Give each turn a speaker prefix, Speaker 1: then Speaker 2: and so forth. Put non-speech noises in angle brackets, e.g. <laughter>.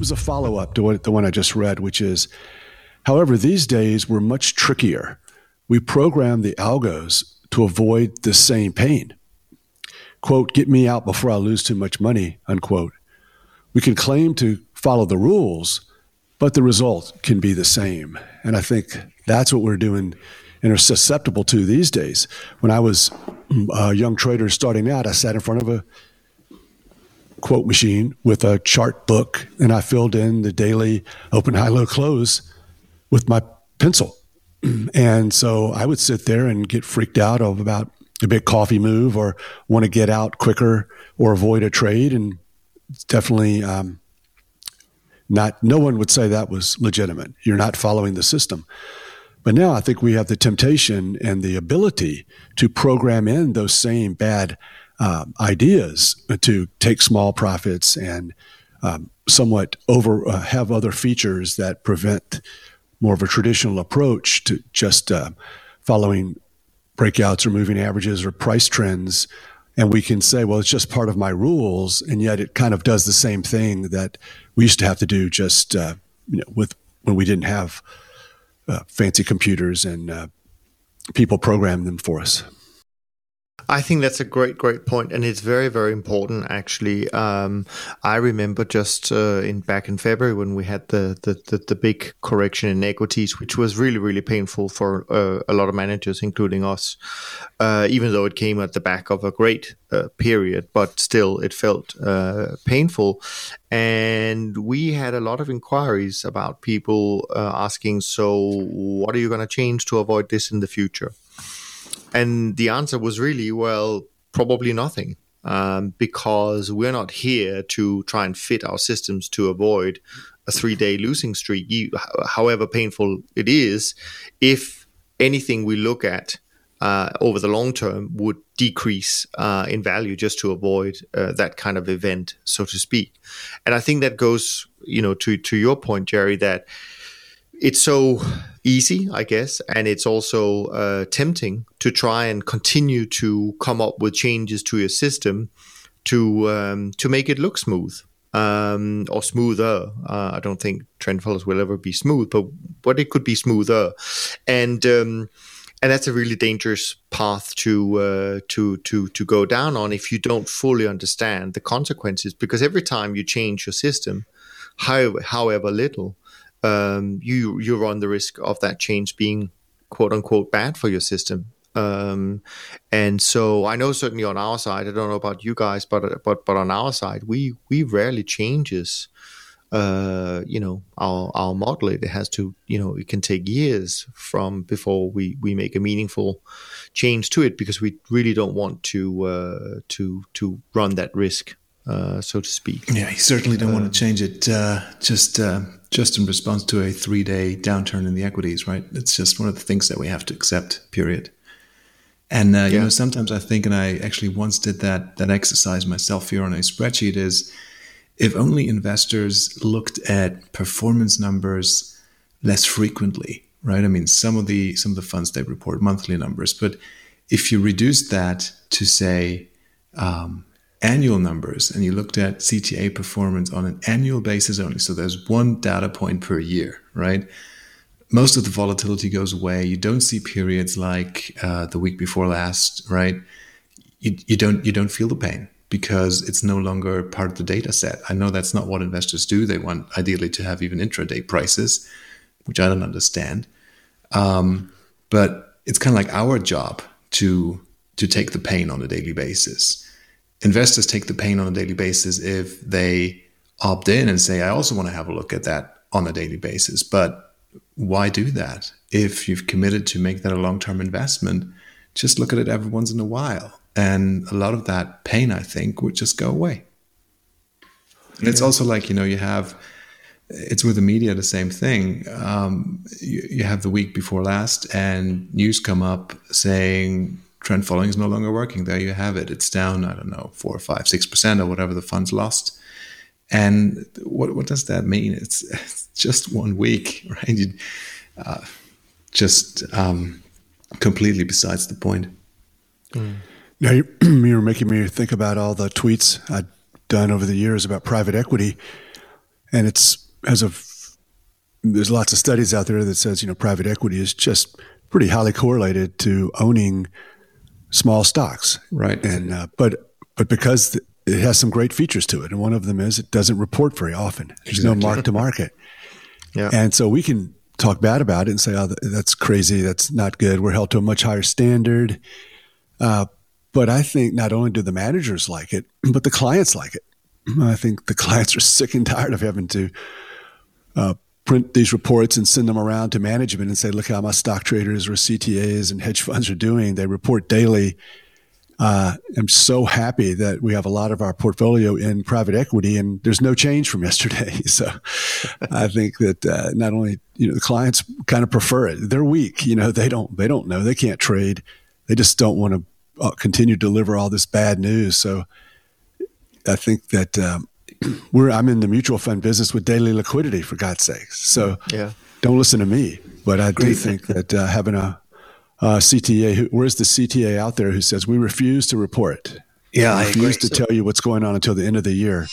Speaker 1: was a follow up to what, the one I just read, which is, however, these days we're much trickier. We program the algos to avoid the same pain. Quote, get me out before I lose too much money, unquote. We can claim to follow the rules, but the result can be the same. And I think that's what we're doing and are susceptible to these days. When I was mm, a young trader starting out, I sat in front of a quote machine with a chart book and I filled in the daily open, high, low, close with my pencil. <clears throat> And so I would sit there and get freaked out of about a big coffee move or want to get out quicker or avoid a trade. And definitely um, not, no one would say that was legitimate. You're not following the system. But now I think we have the temptation and the ability to program in those same bad um, ideas to take small profits and um, somewhat over uh, have other features that prevent more of a traditional approach to just uh, following breakouts or moving averages or price trends. And we can say, well, it's just part of my rules. And yet it kind of does the same thing that we used to have to do just, uh, you know, with when we didn't have uh, fancy computers and uh, people program them for us.
Speaker 2: I think that's a great, great point, and it's very, very important. Actually, um, I remember just uh, in back in February when we had the, the the, the big correction in equities, which was really, really painful for uh, a lot of managers, including us. Uh, even though it came at the back of a great uh, period, but still, it felt uh, painful. And we had a lot of inquiries about people uh, asking, "So, what are you going to change to avoid this in the future?" And the answer was really, well, probably nothing. Um, because we're not here to try and fit our systems to avoid a three day losing streak, you, however painful it is. If anything we look at uh, over the long term would decrease uh, in value just to avoid uh, that kind of event, so to speak. And I think that goes, you know, to to your point, Jerry, that it's so easy, I guess, and it's also uh, tempting to try and continue to come up with changes to your system to um, to make it look smooth um, or smoother. Uh, I don't think trend follows will ever be smooth, but but it could be smoother, and um, and that's a really dangerous path to uh, to to to go down on if you don't fully understand the consequences. Because every time you change your system, however, however little, um, you you run the risk of that change being quote unquote bad for your system. Um, and so I know certainly on our side, I don't know about you guys, but but but on our side, we we rarely changes. Uh, you know, our our model. It has to, you know, it can take years from before we we make a meaningful change to it because we really don't want to uh, to to run that risk uh, so to speak.
Speaker 3: Yeah, you certainly don't want to um, change it uh, just uh, just in response to a three day downturn in the equities, right? It's just one of the things that we have to accept. Period. And uh, you know, sometimes I think, and I actually once did that that exercise myself here on a spreadsheet. Is if only investors looked at performance numbers less frequently, right? I mean, some of the some of the funds they report monthly numbers, but if you reduce that to say um, annual numbers and you looked at CTA performance on an annual basis only, so there's one data point per year, right? Most of the volatility goes away. You don't see periods like uh, the week before last, right? You, you don't you don't feel the pain because it's no longer part of the data set. I know that's not what investors do. They want ideally to have even intraday prices, which I don't understand. Um, but it's kind of like our job to to take the pain on a daily basis investors take the pain on a daily basis if they opt in and say, I also want to have a look at that on a daily basis. But why do that? If you've committed to make that a long term investment, just look at it every once in a while. And a lot of that pain, I think, would just go away. And it's also like, you know, you have, it's with the media the same thing. Um, you, you have the week before last, and news come up saying trend following is no longer working. There you have it. It's down, I don't know, four or five, six percent or whatever the funds lost. And what what does that mean? It's, <laughs> it's just one week, <laughs> right? You, uh, just um, completely besides the point.
Speaker 1: Mm. Now <clears throat> you're, you're making me think about all the tweets I've done over the years about private equity. and it's as of there's lots of studies out there that says you know private equity is just pretty highly correlated to owning small stocks,
Speaker 3: right?
Speaker 1: And uh, but but because it has some great features to it, and one of them is it doesn't report very often. There's exactly. no mark to market, <laughs> yeah. And so we can talk bad about it and say, "Oh, that's crazy. That's not good. We're held to a much higher standard." Uh, but I think not only do the managers like it, <clears throat> but the clients like it. <clears throat> I think the clients are sick and tired of having to uh, print these reports and send them around to management and say, look how my stock traders or CTAs and hedge funds are doing. They report daily. Uh, I'm so happy that we have a lot of our portfolio in private equity and there's no change from yesterday. <laughs> So I think that uh, not only, you know, the clients kind of prefer it. They're weak. You know, they don't, they don't know. They can't trade. They just don't want to uh, continue to deliver all this bad news. So I think that um, <clears throat> we're I'm in the mutual fund business with daily liquidity for God's sakes. So yeah. don't listen to me. But I do think that uh, having a, a CTA, who, where's the CTA out there who says we refuse to report?
Speaker 3: Yeah,
Speaker 1: we refuse to tell you what's going on until the end of the year.